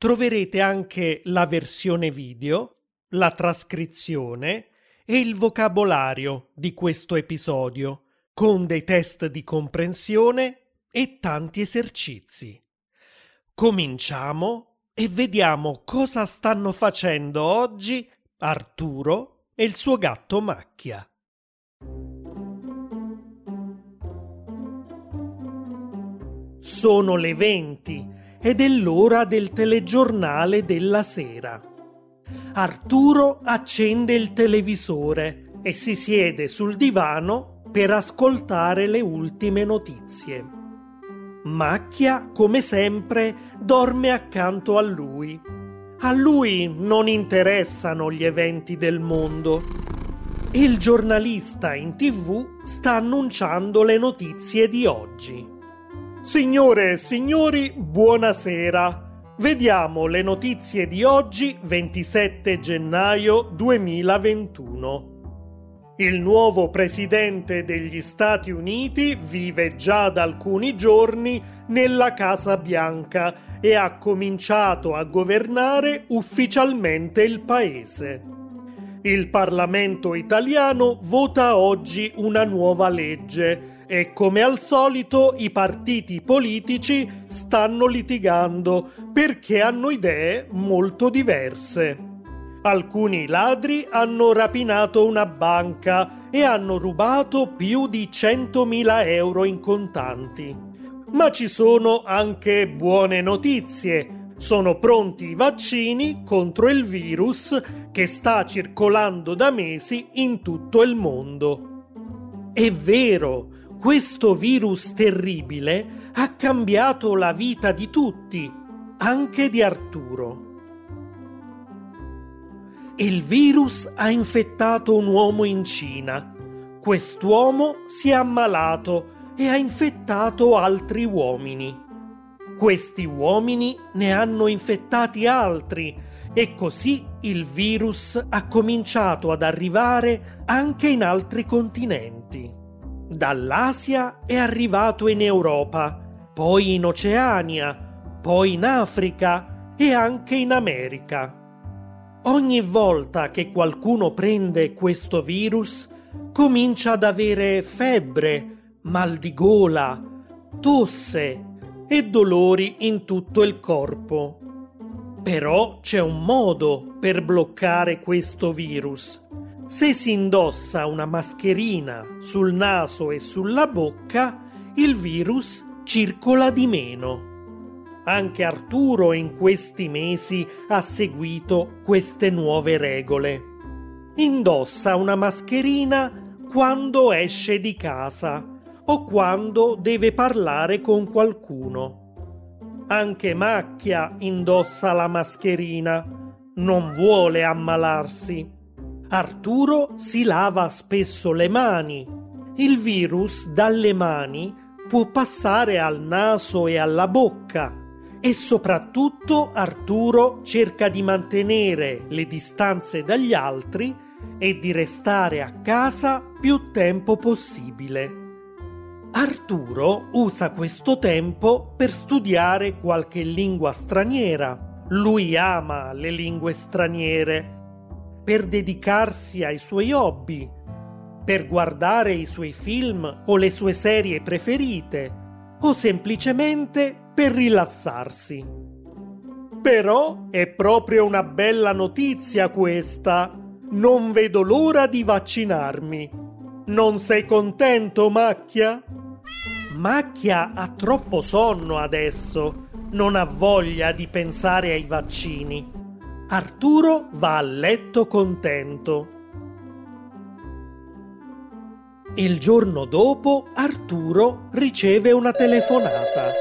troverete anche la versione video, la trascrizione e il vocabolario di questo episodio, con dei test di comprensione e tanti esercizi. Cominciamo e vediamo cosa stanno facendo oggi Arturo e il suo gatto Macchia. Sono le 20 ed è l'ora del telegiornale della sera. Arturo accende il televisore e si siede sul divano per ascoltare le ultime notizie. Macchia, come sempre, dorme accanto a lui. A lui non interessano gli eventi del mondo. Il giornalista in tv sta annunciando le notizie di oggi. Signore e signori, buonasera. Vediamo le notizie di oggi, 27 gennaio 2021. Il nuovo presidente degli Stati Uniti vive già da alcuni giorni nella Casa Bianca e ha cominciato a governare ufficialmente il paese. Il Parlamento italiano vota oggi una nuova legge e come al solito i partiti politici stanno litigando perché hanno idee molto diverse. Alcuni ladri hanno rapinato una banca e hanno rubato più di 100.000 euro in contanti. Ma ci sono anche buone notizie. Sono pronti i vaccini contro il virus che sta circolando da mesi in tutto il mondo. È vero, questo virus terribile ha cambiato la vita di tutti, anche di Arturo. Il virus ha infettato un uomo in Cina. Quest'uomo si è ammalato e ha infettato altri uomini. Questi uomini ne hanno infettati altri e così il virus ha cominciato ad arrivare anche in altri continenti. Dall'Asia è arrivato in Europa, poi in Oceania, poi in Africa e anche in America. Ogni volta che qualcuno prende questo virus, comincia ad avere febbre, mal di gola, tosse e dolori in tutto il corpo. Però c'è un modo per bloccare questo virus se si indossa una mascherina sul naso e sulla bocca, il virus circola di meno. Anche Arturo in questi mesi ha seguito queste nuove regole. Indossa una mascherina quando esce di casa o quando deve parlare con qualcuno. Anche Macchia indossa la mascherina, non vuole ammalarsi Arturo si lava spesso le mani. Il virus dalle mani può passare al naso e alla bocca e soprattutto Arturo cerca di mantenere le distanze dagli altri e di restare a casa più tempo possibile. Arturo usa questo tempo per studiare qualche lingua straniera. Lui ama le lingue straniere per dedicarsi ai suoi hobby, per guardare i suoi film o le sue serie preferite, o semplicemente per rilassarsi. Però è proprio una bella notizia questa. Non vedo l'ora di vaccinarmi. Non sei contento, Macchia? Macchia ha troppo sonno adesso. Non ha voglia di pensare ai vaccini. Arturo va a letto contento. Il giorno dopo Arturo riceve una telefonata.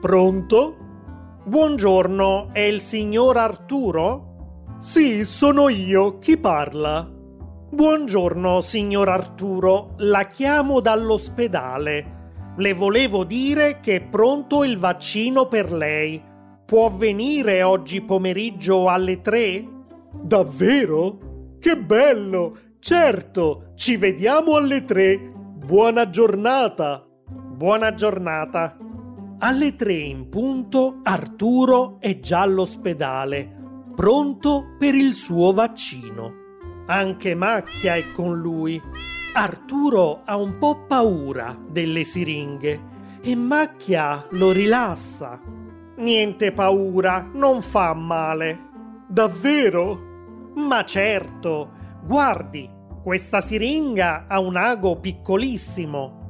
Pronto? Buongiorno, è il signor Arturo? Sì, sono io. Chi parla? Buongiorno, signor Arturo. La chiamo dall'ospedale. Le volevo dire che è pronto il vaccino per lei. Può venire oggi pomeriggio alle tre? Davvero? Che bello! Certo, ci vediamo alle tre. Buona giornata. Buona giornata. Alle tre in punto Arturo è già all'ospedale, pronto per il suo vaccino. Anche Macchia è con lui. Arturo ha un po' paura delle siringhe e Macchia lo rilassa. Niente paura, non fa male. Davvero? Ma certo, guardi, questa siringa ha un ago piccolissimo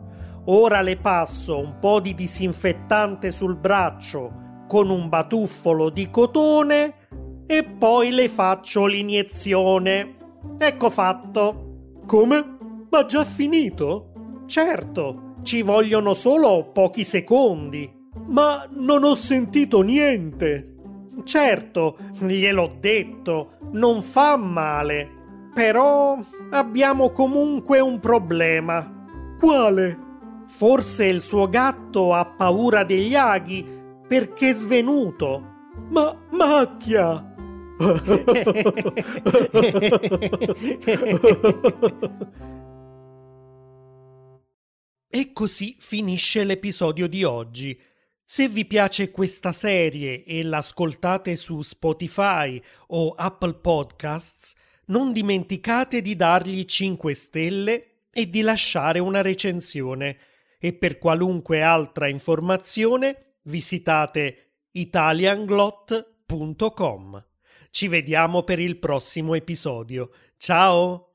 Ora le passo un po' di disinfettante sul braccio con un batuffolo di cotone e poi le faccio l'iniezione. Ecco fatto. Come? Ma già finito? Certo, ci vogliono solo pochi secondi. Ma non ho sentito niente. Certo, gliel'ho detto, non fa male. Però abbiamo comunque un problema. Quale? Forse il suo gatto ha paura degli aghi perché è svenuto. Ma macchia! E così finisce l'episodio di oggi. Se vi piace questa serie e l'ascoltate su Spotify o Apple Podcasts, non dimenticate di dargli 5 stelle e di lasciare una recensione e per qualunque altra informazione visitate italianglot.com. Ci vediamo per il prossimo episodio. Ciao!